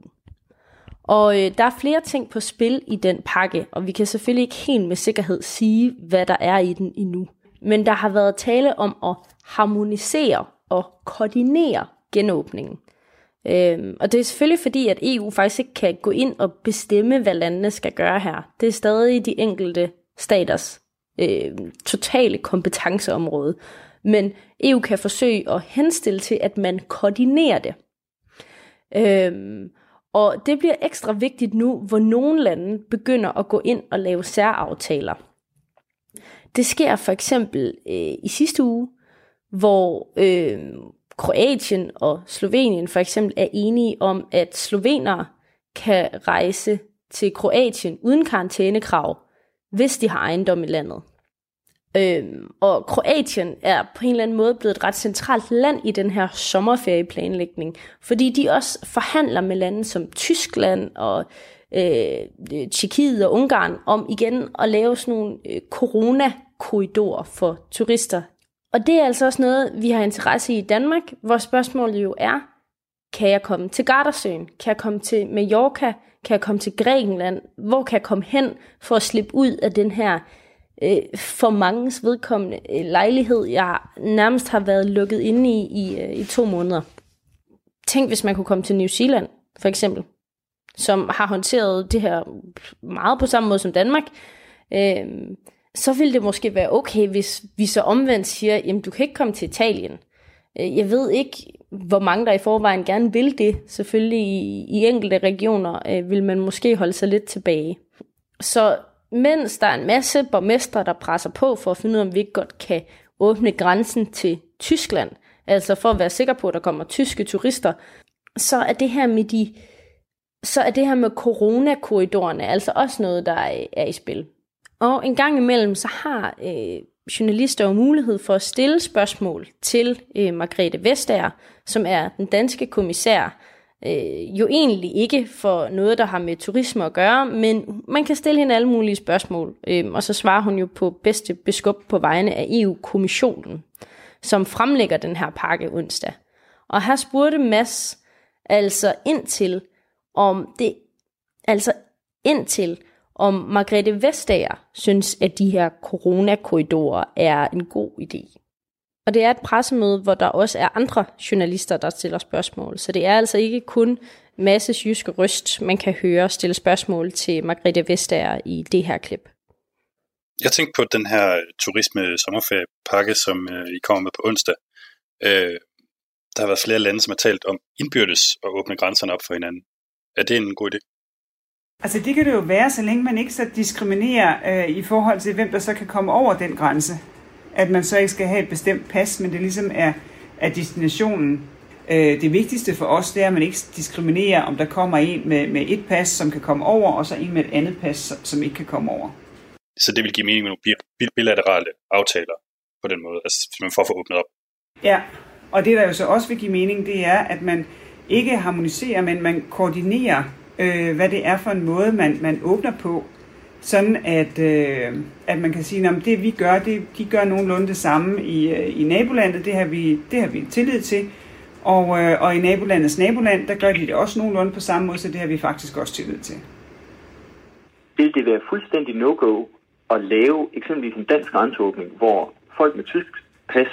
Og øh, der er flere ting på spil i den pakke, og vi kan selvfølgelig ikke helt med sikkerhed sige, hvad der er i den endnu. Men der har været tale om at harmonisere og koordinere genåbningen. Øhm, og det er selvfølgelig fordi, at EU faktisk ikke kan gå ind og bestemme, hvad landene skal gøre her. Det er stadig de enkelte staters øh, totale kompetenceområde. Men EU kan forsøge at henstille til, at man koordinerer det. Øhm, og det bliver ekstra vigtigt nu, hvor nogle lande begynder at gå ind og lave særaftaler. Det sker for eksempel øh, i sidste uge, hvor øh, Kroatien og Slovenien for eksempel er enige om, at slovenere kan rejse til Kroatien uden karantænekrav, hvis de har ejendom i landet. Øhm, og Kroatien er på en eller anden måde blevet et ret centralt land i den her sommerferieplanlægning, fordi de også forhandler med lande som Tyskland og øh, Tjekkiet og Ungarn om igen at lave sådan nogle øh, corona-korridorer for turister. Og det er altså også noget, vi har interesse i i Danmark, hvor spørgsmålet jo er, kan jeg komme til Gardasøen? Kan jeg komme til Mallorca? Kan jeg komme til Grækenland? Hvor kan jeg komme hen for at slippe ud af den her øh, for mangens vedkommende øh, lejlighed, jeg nærmest har været lukket inde i i, øh, i to måneder. Tænk, hvis man kunne komme til New Zealand, for eksempel, som har håndteret det her meget på samme måde som Danmark. Øh, så ville det måske være okay, hvis vi så omvendt siger, jamen du kan ikke komme til Italien. Øh, jeg ved ikke, hvor mange der i forvejen gerne vil det. Selvfølgelig i, i enkelte regioner øh, vil man måske holde sig lidt tilbage. Så mens der er en masse borgmestre, der presser på for at finde ud af, om vi ikke godt kan åbne grænsen til Tyskland, altså for at være sikker på, at der kommer tyske turister, så er det her med de så er det her med coronakorridorerne altså også noget, der er, er i spil. Og en gang imellem, så har øh, journalister jo mulighed for at stille spørgsmål til øh, Margrethe Vestager, som er den danske kommissær Øh, jo egentlig ikke for noget, der har med turisme at gøre, men man kan stille hende alle mulige spørgsmål. Øh, og så svarer hun jo på bedste beskub på vegne af EU-kommissionen, som fremlægger den her pakke onsdag. Og her spurgte Mads altså ind til, om det, altså ind til, om Margrethe Vestager synes, at de her coronakorridorer er en god idé. Og det er et pressemøde, hvor der også er andre journalister, der stiller spørgsmål. Så det er altså ikke kun Masses jyske røst, man kan høre stille spørgsmål til Margrethe Vestager i det her klip. Jeg tænkte på den her turisme sommerferiepakke, som øh, I kommer med på onsdag. Øh, der har været flere lande, som har talt om indbyrdes at åbne grænserne op for hinanden. Er det en god idé? Altså det kan det jo være, så længe man ikke så diskriminerer øh, i forhold til, hvem der så kan komme over den grænse. At man så ikke skal have et bestemt pas, men det ligesom er, er destinationen. Øh, det vigtigste for os, det er, at man ikke diskriminerer, om der kommer en med, med et pas, som kan komme over, og så en med et andet pas, som ikke kan komme over. Så det vil give mening med nogle bilaterale aftaler på den måde, altså man får for åbnet op. Ja, og det der jo så også vil give mening, det er, at man ikke harmoniserer, men man koordinerer, øh, hvad det er for en måde, man, man åbner på. Sådan at, øh, at man kan sige, at det vi gør, det, de gør nogenlunde det samme i, øh, i nabolandet, det har, vi, det har vi tillid til. Og, øh, og i nabolandets naboland, der gør de det også nogenlunde på samme måde, så det har vi faktisk også tillid til. Vil det være fuldstændig no-go at lave eksempelvis en dansk grænseåbning, hvor folk med tysk pas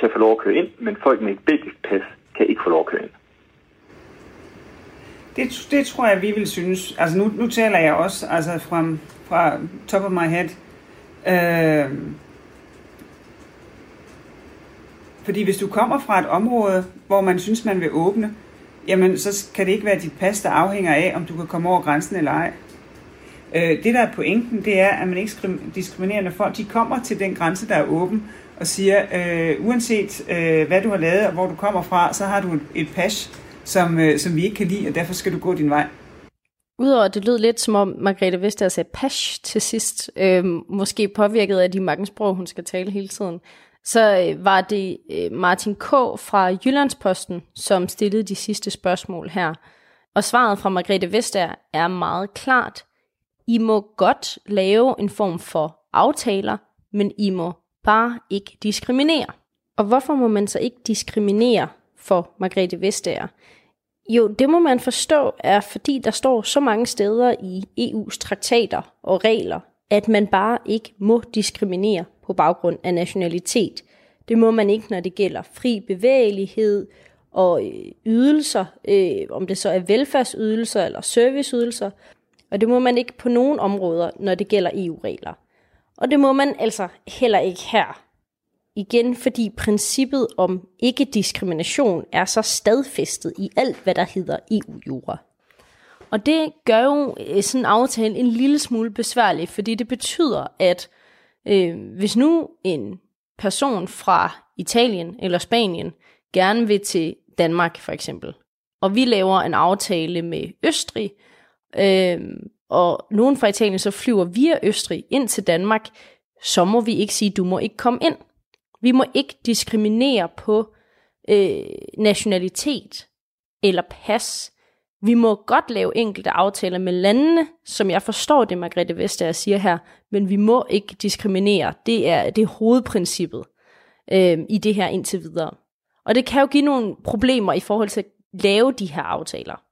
kan få lov at køre ind, men folk med et belgisk pas kan ikke få lov at køre ind. Det, det tror jeg, vi vil synes. Altså nu, nu taler jeg også altså fra, fra top of my head. Øh, fordi hvis du kommer fra et område, hvor man synes, man vil åbne, jamen så kan det ikke være dit pas, der afhænger af, om du kan komme over grænsen eller ej. Øh, det der er pointen, det er, at man ikke diskriminerer, når folk de kommer til den grænse, der er åben, og siger, øh, uanset øh, hvad du har lavet og hvor du kommer fra, så har du et, et pas, som, øh, som vi ikke kan lide, og derfor skal du gå din vej. Udover at det lød lidt som om Margrethe Vestager sagde pash til sidst, øh, måske påvirket af de mange sprog, hun skal tale hele tiden, så øh, var det øh, Martin K. fra Jyllandsposten, som stillede de sidste spørgsmål her. Og svaret fra Margrethe Vestager er meget klart. I må godt lave en form for aftaler, men I må bare ikke diskriminere. Og hvorfor må man så ikke diskriminere for Margrethe Vestager? Jo, det må man forstå er, fordi der står så mange steder i EU's traktater og regler, at man bare ikke må diskriminere på baggrund af nationalitet. Det må man ikke, når det gælder fri bevægelighed og øh, ydelser, øh, om det så er velfærdsydelser eller serviceydelser. Og det må man ikke på nogen områder, når det gælder EU-regler. Og det må man altså heller ikke her. Igen fordi princippet om ikke-diskrimination er så stadfæstet i alt, hvad der hedder EU-jura. Og det gør jo øh, sådan en aftale en lille smule besværlig, fordi det betyder, at øh, hvis nu en person fra Italien eller Spanien gerne vil til Danmark for eksempel, og vi laver en aftale med Østrig, øh, og nogen fra Italien så flyver via Østrig ind til Danmark, så må vi ikke sige, du må ikke komme ind. Vi må ikke diskriminere på øh, nationalitet eller pas. Vi må godt lave enkelte aftaler med landene, som jeg forstår det, Margrethe Vestager siger her, men vi må ikke diskriminere. Det er det er hovedprincippet øh, i det her indtil videre. Og det kan jo give nogle problemer i forhold til at lave de her aftaler.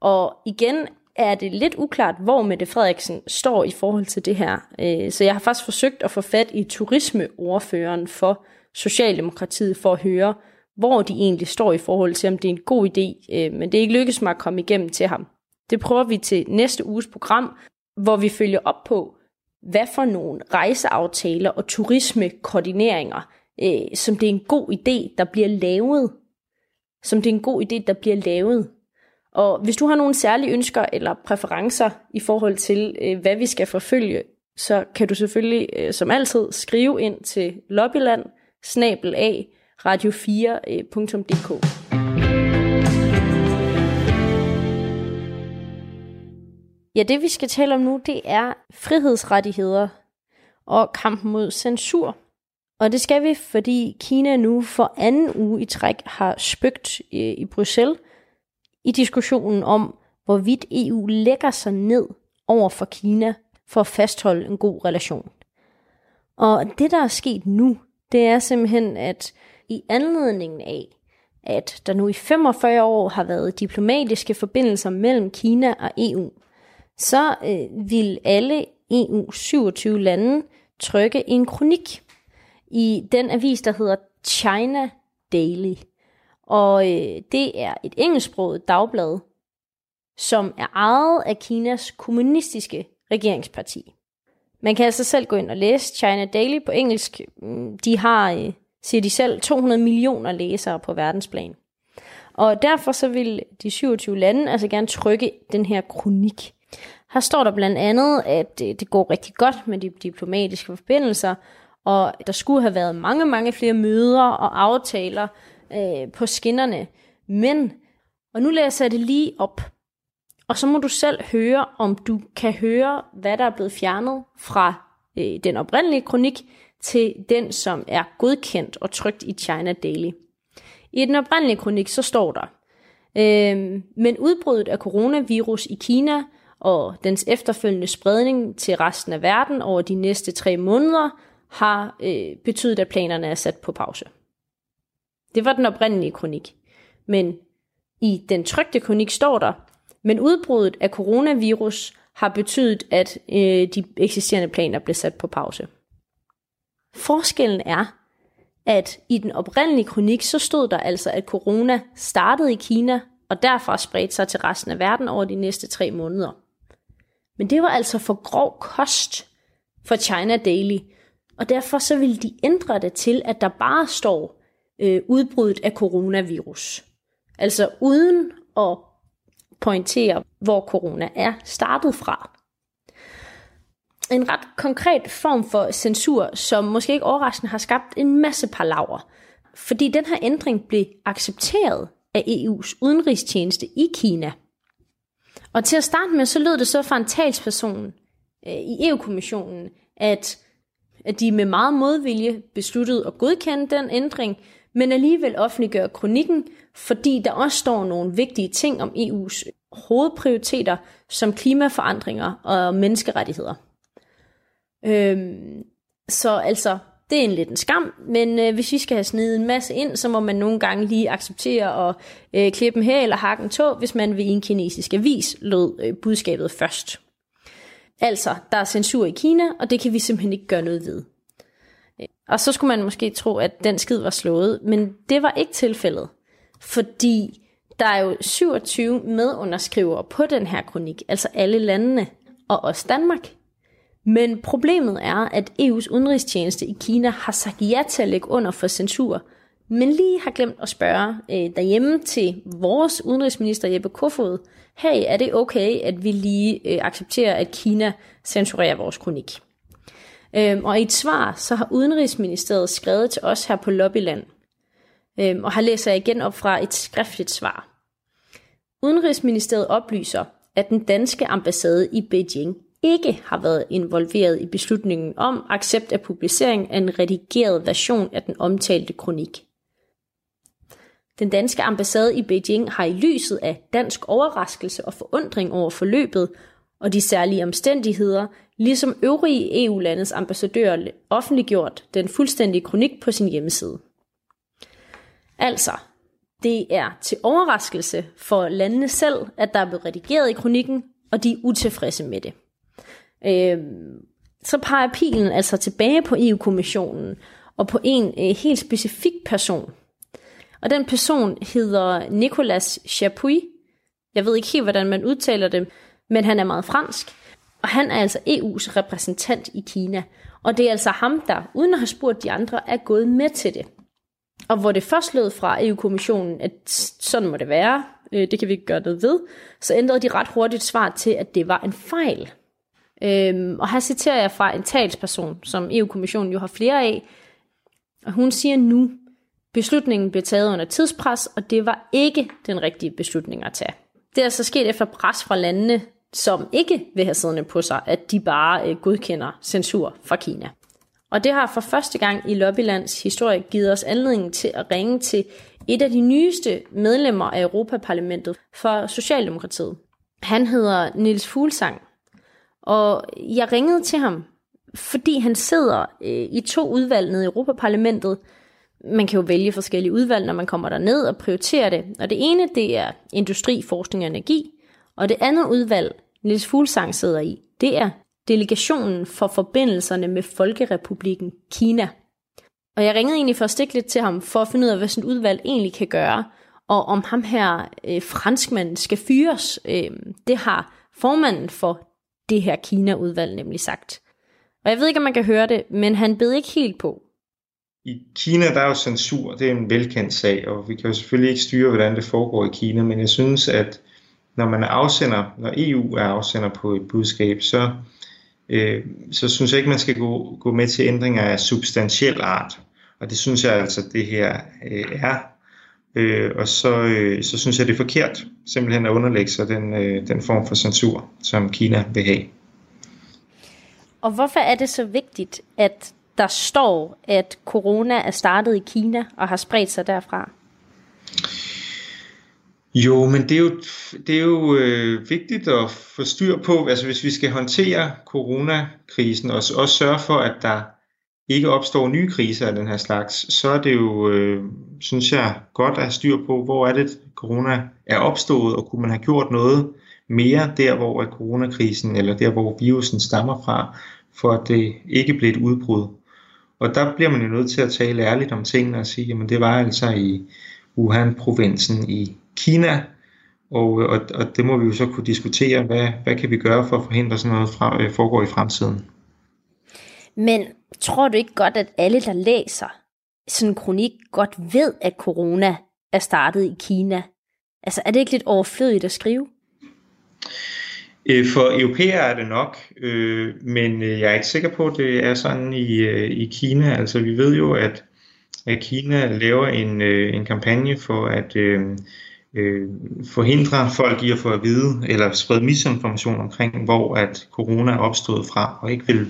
Og igen er det lidt uklart, hvor Mette Frederiksen står i forhold til det her. Øh, så jeg har faktisk forsøgt at få fat i turismeordføreren for Socialdemokratiet for at høre, hvor de egentlig står i forhold til, om det er en god idé. Øh, men det er ikke lykkedes mig at komme igennem til ham. Det prøver vi til næste uges program, hvor vi følger op på, hvad for nogle rejseaftaler og turismekoordineringer, øh, som det er en god idé, der bliver lavet. Som det er en god idé, der bliver lavet. Og hvis du har nogle særlige ønsker eller præferencer i forhold til, øh, hvad vi skal forfølge, så kan du selvfølgelig øh, som altid skrive ind til lobbyland radio4.dk. Ja, det vi skal tale om nu, det er frihedsrettigheder og kampen mod censur. Og det skal vi, fordi Kina nu for anden uge i træk har spøgt øh, i Bruxelles i diskussionen om, hvorvidt EU lægger sig ned over for Kina for at fastholde en god relation. Og det, der er sket nu, det er simpelthen, at i anledningen af, at der nu i 45 år har været diplomatiske forbindelser mellem Kina og EU, så øh, vil alle EU 27 lande trykke en kronik i den avis, der hedder China Daily. Og øh, det er et engelsksproget dagblad, som er ejet af Kinas kommunistiske regeringsparti. Man kan altså selv gå ind og læse China Daily på engelsk. Mm, de har, øh, siger de selv, 200 millioner læsere på verdensplan. Og derfor så vil de 27 lande altså gerne trykke den her kronik. Her står der blandt andet, at øh, det går rigtig godt med de diplomatiske forbindelser, og der skulle have været mange, mange flere møder og aftaler øh, på skinnerne. Men, og nu læser jeg det lige op, og så må du selv høre, om du kan høre, hvad der er blevet fjernet fra øh, den oprindelige kronik til den, som er godkendt og trygt i China Daily. I den oprindelige kronik, så står der, øh, men udbruddet af coronavirus i Kina og dens efterfølgende spredning til resten af verden over de næste tre måneder har øh, betydet, at planerne er sat på pause. Det var den oprindelige kronik. Men i den trygte kronik står der, men udbruddet af coronavirus har betydet, at øh, de eksisterende planer blev sat på pause. Forskellen er, at i den oprindelige kronik, så stod der altså, at corona startede i Kina, og derfra spredte sig til resten af verden over de næste tre måneder. Men det var altså for grov kost for China Daily, og derfor så ville de ændre det til, at der bare står øh, udbruddet af coronavirus. Altså uden at pointere, hvor corona er startet fra. En ret konkret form for censur, som måske ikke overraskende har skabt en masse palaver. Fordi den her ændring blev accepteret af EU's udenrigstjeneste i Kina. Og til at starte med, så lød det så fra en talsperson øh, i EU-kommissionen, at, at de med meget modvilje besluttede at godkende den ændring, men alligevel offentliggør kronikken, fordi der også står nogle vigtige ting om EU's hovedprioriteter, som klimaforandringer og menneskerettigheder. Øhm, så altså, det er en lidt en skam, men øh, hvis vi skal have snedet en masse ind, så må man nogle gange lige acceptere at øh, klippe dem her eller hakke en tog, hvis man vil i en kinesisk avis lød øh, budskabet først. Altså, der er censur i Kina, og det kan vi simpelthen ikke gøre noget ved. Og så skulle man måske tro, at den skid var slået, men det var ikke tilfældet. Fordi der er jo 27 medunderskrivere på den her kronik, altså alle landene, og også Danmark. Men problemet er, at EU's udenrigstjeneste i Kina har sagt ja til at lægge under for censur, men lige har glemt at spørge øh, derhjemme til vores udenrigsminister Jeppe Kofod, hey, er det okay, at vi lige øh, accepterer, at Kina censurerer vores kronik? Øhm, og i et svar, så har Udenrigsministeriet skrevet til os her på Lobbyland, øhm, og har læser jeg igen op fra et skriftligt svar. Udenrigsministeriet oplyser, at den danske ambassade i Beijing ikke har været involveret i beslutningen om accept af publicering af en redigeret version af den omtalte kronik. Den danske ambassade i Beijing har i lyset af dansk overraskelse og forundring over forløbet og de særlige omstændigheder, ligesom øvrige EU-landets ambassadører offentliggjort den fuldstændige kronik på sin hjemmeside. Altså, det er til overraskelse for landene selv, at der er blevet redigeret i kronikken, og de er utilfredse med det. Øh, så peger pilen altså tilbage på EU-kommissionen og på en øh, helt specifik person. Og den person hedder Nicolas Chapuis. Jeg ved ikke helt, hvordan man udtaler det, men han er meget fransk. Og han er altså EU's repræsentant i Kina. Og det er altså ham, der, uden at have spurgt de andre, er gået med til det. Og hvor det først lød fra EU-kommissionen, at sådan må det være, øh, det kan vi ikke gøre noget ved, så ændrede de ret hurtigt svar til, at det var en fejl. Øhm, og her citerer jeg fra en talsperson, som EU-kommissionen jo har flere af, og hun siger nu, beslutningen blev taget under tidspres, og det var ikke den rigtige beslutning at tage. Det er altså sket efter pres fra landene, som ikke vil have siddende på sig, at de bare øh, godkender censur fra Kina. Og det har for første gang i Lobbylands historie givet os anledning til at ringe til et af de nyeste medlemmer af Europaparlamentet for Socialdemokratiet. Han hedder Nils Fuglsang, og jeg ringede til ham, fordi han sidder øh, i to udvalg nede i Europaparlamentet. Man kan jo vælge forskellige udvalg, når man kommer der ned og prioriterer det. Og det ene, det er industri, forskning og energi. Og det andet udvalg, Nils Fuglsang sidder i, det er delegationen for forbindelserne med Folkerepubliken Kina. Og jeg ringede egentlig for at stikke lidt til ham, for at finde ud af, hvad sådan et udvalg egentlig kan gøre, og om ham her øh, franskmanden skal fyres. Øh, det har formanden for det her Kina-udvalg nemlig sagt. Og jeg ved ikke, om man kan høre det, men han bed ikke helt på. I Kina der er jo censur, det er en velkendt sag, og vi kan jo selvfølgelig ikke styre, hvordan det foregår i Kina, men jeg synes, at når man er afsender, når EU er afsender på et budskab, så, øh, så synes jeg ikke, man skal gå, gå med til ændringer af substantiel art. Og det synes jeg altså, det her øh, er. Øh, og så, øh, så synes jeg, det er forkert simpelthen at underlægge sig den, øh, den form for censur, som Kina vil have. Og hvorfor er det så vigtigt, at der står, at corona er startet i Kina og har spredt sig derfra? Jo, men det er jo, det er jo øh, vigtigt at få styr på, altså hvis vi skal håndtere coronakrisen og også sørge for, at der ikke opstår nye kriser af den her slags, så er det jo, øh, synes jeg, godt at have styr på, hvor er det, corona er opstået, og kunne man have gjort noget mere der, hvor at coronakrisen, eller der, hvor virusen stammer fra, for at det ikke blev et udbrud. Og der bliver man jo nødt til at tale ærligt om tingene og sige, jamen det var altså i Wuhan-provinsen i Kina, og, og, og det må vi jo så kunne diskutere, hvad, hvad kan vi gøre for at forhindre sådan noget fra, øh, foregår i fremtiden. Men tror du ikke godt, at alle, der læser sådan en kronik, godt ved, at corona er startet i Kina? Altså, er det ikke lidt overflødigt at skrive? Øh, for europæere er det nok, øh, men jeg er ikke sikker på, at det er sådan i, i Kina. Altså, vi ved jo, at, at Kina laver en, en kampagne for at øh, øh, forhindre folk i at få at vide, eller sprede misinformation omkring, hvor at corona er opstået fra, og ikke vil,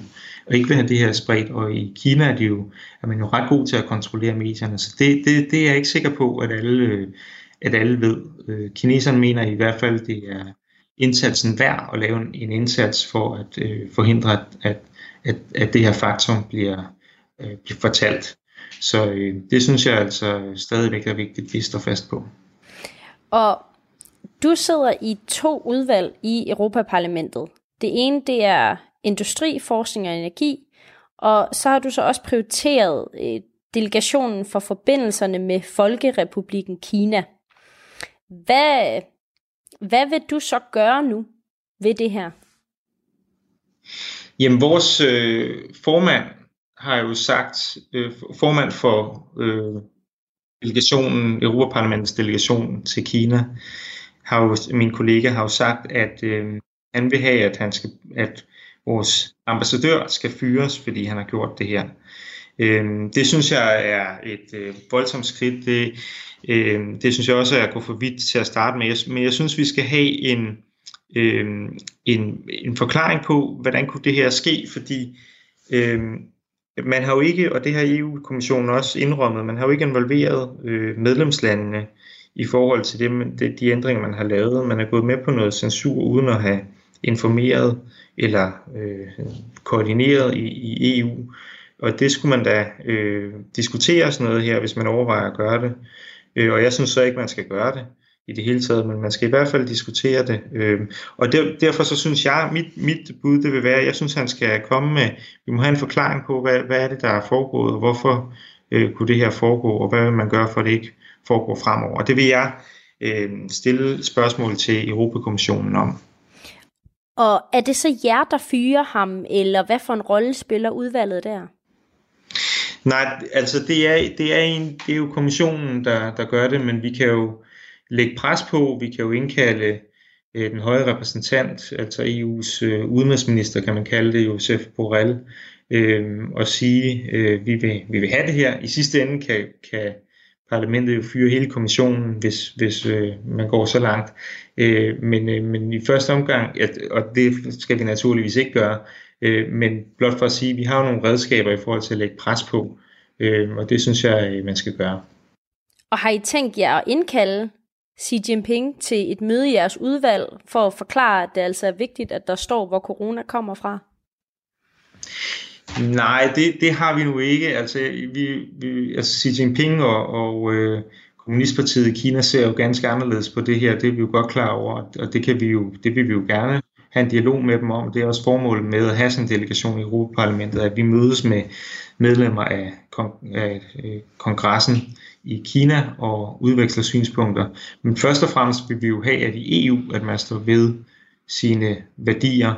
og ikke vil have det her spredt. Og i Kina er, de jo, er man jo ret god til at kontrollere medierne, så det, det, det er jeg ikke sikker på, at alle, øh, at alle ved. Øh, kineserne mener i hvert fald, det er indsatsen værd at lave en, en indsats for at øh, forhindre, at, at, at, at det her faktum bliver, øh, bliver fortalt. Så øh, det synes jeg altså stadigvæk er vigtigt, at vi står fast på. Og du sidder i to udvalg i Europaparlamentet. Det ene det er industri, forskning og energi, og så har du så også prioriteret øh, delegationen for forbindelserne med Folkerepubliken Kina. Hvad, hvad vil du så gøre nu ved det her? Jamen, vores øh, formand har jo sagt, øh, formand for øh, delegationen, Europaparlamentets delegation til Kina, har jo, min kollega har jo sagt, at øh, han vil have, at, han skal, at vores ambassadør skal fyres, fordi han har gjort det her. Øh, det synes jeg er et øh, voldsomt skridt. Det, øh, det synes jeg også er at gå for vidt til at starte med. Men jeg synes, vi skal have en, øh, en, en forklaring på, hvordan kunne det her ske, fordi øh, man har jo ikke, og det har EU-kommissionen også indrømmet, man har jo ikke involveret øh, medlemslandene i forhold til det, de, de ændringer, man har lavet. Man er gået med på noget censur uden at have informeret eller øh, koordineret i, i EU. Og det skulle man da øh, diskutere sådan noget her, hvis man overvejer at gøre det. Øh, og jeg synes så ikke, man skal gøre det i det hele taget, men man skal i hvert fald diskutere det. Øh, og der, derfor så synes jeg, mit, mit bud det vil være, jeg synes han skal komme med, vi må have en forklaring på, hvad, hvad er det, der er foregået, og hvorfor øh, kunne det her foregå, og hvad vil man gøre for, at det ikke foregår fremover. Og det vil jeg øh, stille spørgsmål til Europakommissionen om. Og er det så jer, der fyrer ham, eller hvad for en rolle spiller udvalget der? Nej, altså det er, det er, en, det er jo kommissionen, der, der gør det, men vi kan jo lægge pres på. Vi kan jo indkalde øh, den høje repræsentant, altså EU's øh, udenrigsminister, kan man kalde det, Josef Borrell, øh, og sige, øh, vi, vil, vi vil have det her. I sidste ende kan, kan parlamentet jo fyre hele kommissionen, hvis, hvis øh, man går så langt. Øh, men, øh, men i første omgang, at, og det skal vi naturligvis ikke gøre, øh, men blot for at sige, at vi har jo nogle redskaber i forhold til at lægge pres på, øh, og det synes jeg, øh, man skal gøre. Og har I tænkt jer at indkalde Xi Jinping til et møde i jeres udvalg for at forklare, at det altså er vigtigt, at der står, hvor corona kommer fra? Nej, det, det har vi nu ikke. Altså, vi, vi, altså Xi Jinping og, og øh, Kommunistpartiet i Kina ser jo ganske anderledes på det her. Det er vi jo godt klar over, og det, kan vi jo, det vil vi jo gerne have en dialog med dem om. Det er også formålet med at have sådan en delegation i Europaparlamentet, at vi mødes med medlemmer af, kong, af øh, kongressen i Kina og udveksler synspunkter. Men først og fremmest vil vi jo have, at i EU, at man står ved sine værdier,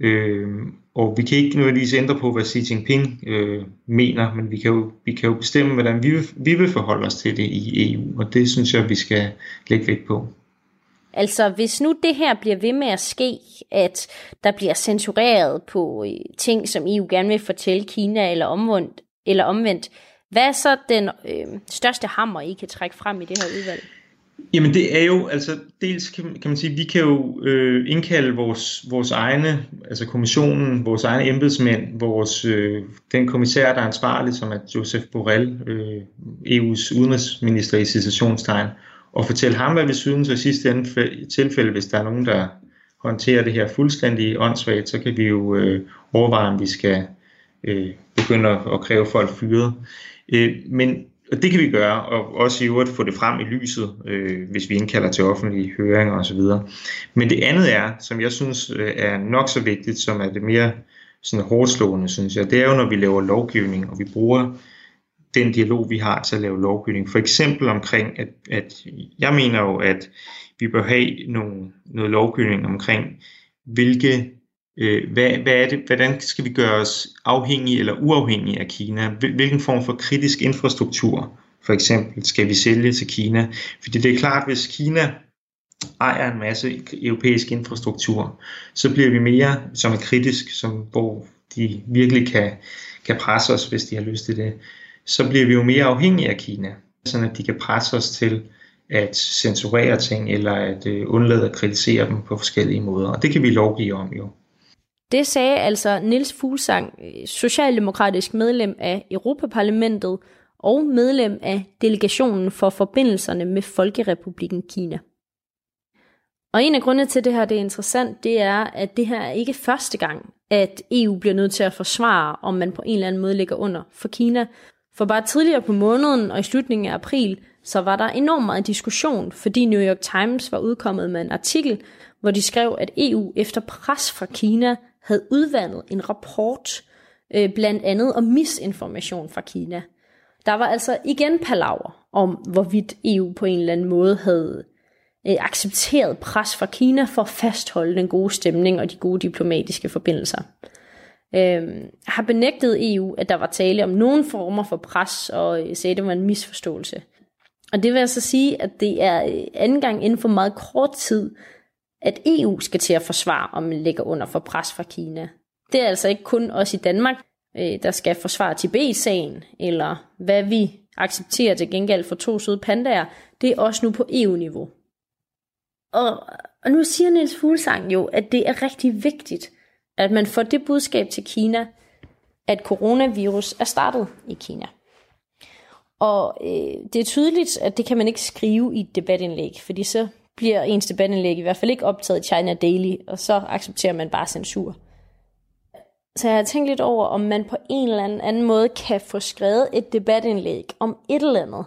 øh, og vi kan ikke nødvendigvis ændre på, hvad Xi Jinping øh, mener, men vi kan, jo, vi kan jo bestemme, hvordan vi vil, vi vil forholde os til det i EU, og det synes jeg, vi skal lægge vægt på. Altså, hvis nu det her bliver ved med at ske, at der bliver censureret på øh, ting, som EU gerne vil fortælle Kina, eller omvendt, eller omvendt hvad er så den øh, største hammer, I kan trække frem i det her udvalg? Jamen det er jo, altså dels kan, kan man sige, vi kan jo øh, indkalde vores, vores egne, altså kommissionen, vores egne embedsmænd, vores, øh, den kommissær, der er ansvarlig, som er Joseph Borrell, øh, EU's udenrigsminister i situationstegn, og fortælle ham, hvad vi synes, og i sidste ende tilfælde, hvis der er nogen, der håndterer det her fuldstændig åndssvagt, så kan vi jo øh, overveje, om vi skal øh, begynde at kræve folk fyret. Øh, Øh, men og det kan vi gøre, og også i øvrigt få det frem i lyset, øh, hvis vi indkalder til offentlige høringer osv. Men det andet er, som jeg synes øh, er nok så vigtigt, som er det mere sådan hårdt slående, synes jeg, det er jo, når vi laver lovgivning, og vi bruger den dialog, vi har til at lave lovgivning. For eksempel omkring, at, at jeg mener jo, at vi bør have nogle, noget lovgivning omkring, hvilke Øh, hvad, hvad er det, hvordan skal vi gøre os afhængige eller uafhængige af Kina? Hvilken form for kritisk infrastruktur, for eksempel, skal vi sælge til Kina? Fordi det er klart, hvis Kina ejer en masse europæisk infrastruktur, så bliver vi mere som er kritisk, som, hvor de virkelig kan, kan presse os, hvis de har lyst til det. Så bliver vi jo mere afhængige af Kina, sådan at de kan presse os til at censurere ting, eller at øh, undlade at kritisere dem på forskellige måder. Og det kan vi lovgive om jo. Det sagde altså Nils Fuglsang, øh, socialdemokratisk medlem af Europaparlamentet og medlem af delegationen for forbindelserne med Folkerepublikken Kina. Og en af grundene til, det her det er interessant, det er, at det her er ikke første gang, at EU bliver nødt til at forsvare, om man på en eller anden måde ligger under for Kina. For bare tidligere på måneden og i slutningen af april, så var der enormt meget diskussion, fordi New York Times var udkommet med en artikel, hvor de skrev, at EU efter pres fra Kina havde udvandet en rapport, øh, blandt andet om misinformation fra Kina. Der var altså igen palaver om, hvorvidt EU på en eller anden måde havde øh, accepteret pres fra Kina for at fastholde den gode stemning og de gode diplomatiske forbindelser. Øh, har benægtet EU, at der var tale om nogen former for pres, og øh, sagde, at det var en misforståelse. Og det vil altså sige, at det er øh, anden gang inden for meget kort tid, at EU skal til at forsvare, om man ligger under for pres fra Kina. Det er altså ikke kun os i Danmark, øh, der skal forsvare Tibet-sagen, eller hvad vi accepterer til gengæld for to søde pandaer. Det er også nu på EU-niveau. Og, og nu siger Niels Fuglsang jo, at det er rigtig vigtigt, at man får det budskab til Kina, at coronavirus er startet i Kina. Og øh, det er tydeligt, at det kan man ikke skrive i et debatindlæg, fordi så bliver ens debatindlæg i hvert fald ikke optaget i China Daily, og så accepterer man bare censur. Så jeg har tænkt lidt over, om man på en eller anden måde kan få skrevet et debatindlæg om et eller andet,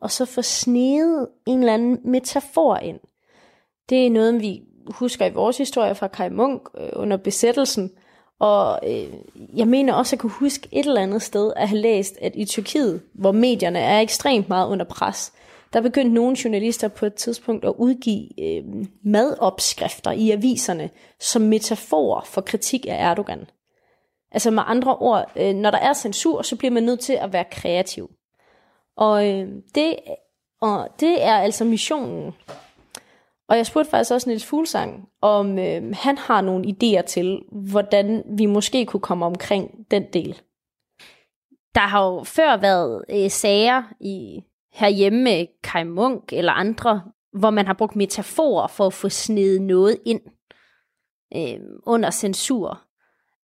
og så få snedet en eller anden metafor ind. Det er noget, vi husker i vores historie fra Kai Munk øh, under besættelsen, og øh, jeg mener også at kunne huske et eller andet sted at have læst, at i Tyrkiet, hvor medierne er ekstremt meget under pres, der begyndte nogle journalister på et tidspunkt at udgive øh, madopskrifter i aviserne som metafor for kritik af Erdogan. Altså med andre ord, øh, når der er censur, så bliver man nødt til at være kreativ. Og, øh, det, og det er altså missionen. Og jeg spurgte faktisk også Niels Fuglsang, om øh, han har nogle idéer til, hvordan vi måske kunne komme omkring den del. Der har jo før været øh, sager i herhjemme med Kai Munk eller andre, hvor man har brugt metaforer for at få snedet noget ind øh, under censur.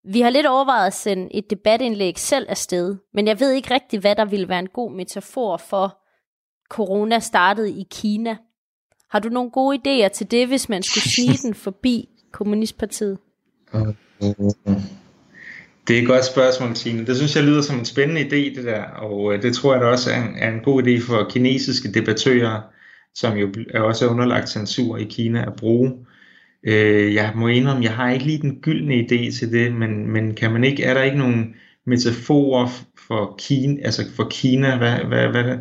Vi har lidt overvejet at sende et debatindlæg selv afsted, men jeg ved ikke rigtig, hvad der ville være en god metafor for corona startede i Kina. Har du nogle gode idéer til det, hvis man skulle snige <laughs> den forbi Kommunistpartiet? Det er et godt spørgsmål, Tine. Det synes jeg lyder som en spændende idé, det der. Og øh, det tror jeg da også er en, er en god idé for kinesiske debattører, som jo er også er underlagt censur i Kina at bruge. Øh, jeg må indrømme, jeg har ikke lige den gyldne idé til det, men, men kan man ikke, er der ikke nogen metaforer for Kina, altså for Kina, hvad, hvad, hvad,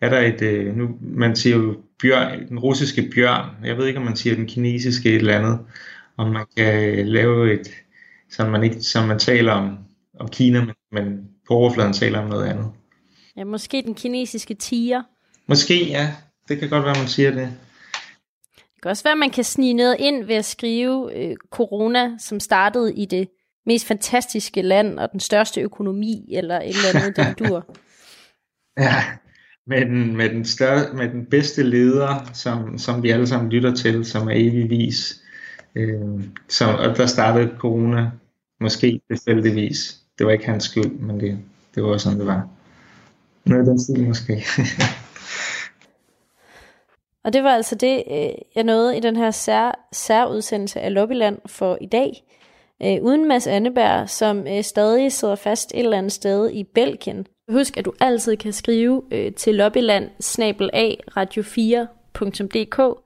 er der et, øh, nu, man siger jo bjørn, den russiske bjørn, jeg ved ikke, om man siger den kinesiske et eller andet, om man kan øh, lave et, som man, ikke, som man taler om, om Kina, men, men på overfladen taler om noget andet. Ja, måske den kinesiske tiger. Måske, ja. Det kan godt være, man siger det. Det kan også være, at man kan snige noget ind ved at skrive øh, corona, som startede i det mest fantastiske land og den største økonomi, eller et eller andet, den dur. <laughs> Ja, med den, med den, større, med den bedste leder, som, som vi alle sammen lytter til, som er evigvis. Øh, så, og der startede corona, måske tilfældigvis. Det var ikke hans skyld, men det, det var sådan, det var. Noget den stil måske. <laughs> og det var altså det, øh, jeg nåede i den her sær, særudsendelse af Lobbyland for i dag. Øh, uden Mads Anneberg, som øh, stadig sidder fast et eller andet sted i Belgien. Husk, at du altid kan skrive øh, til lobbyland radio4.dk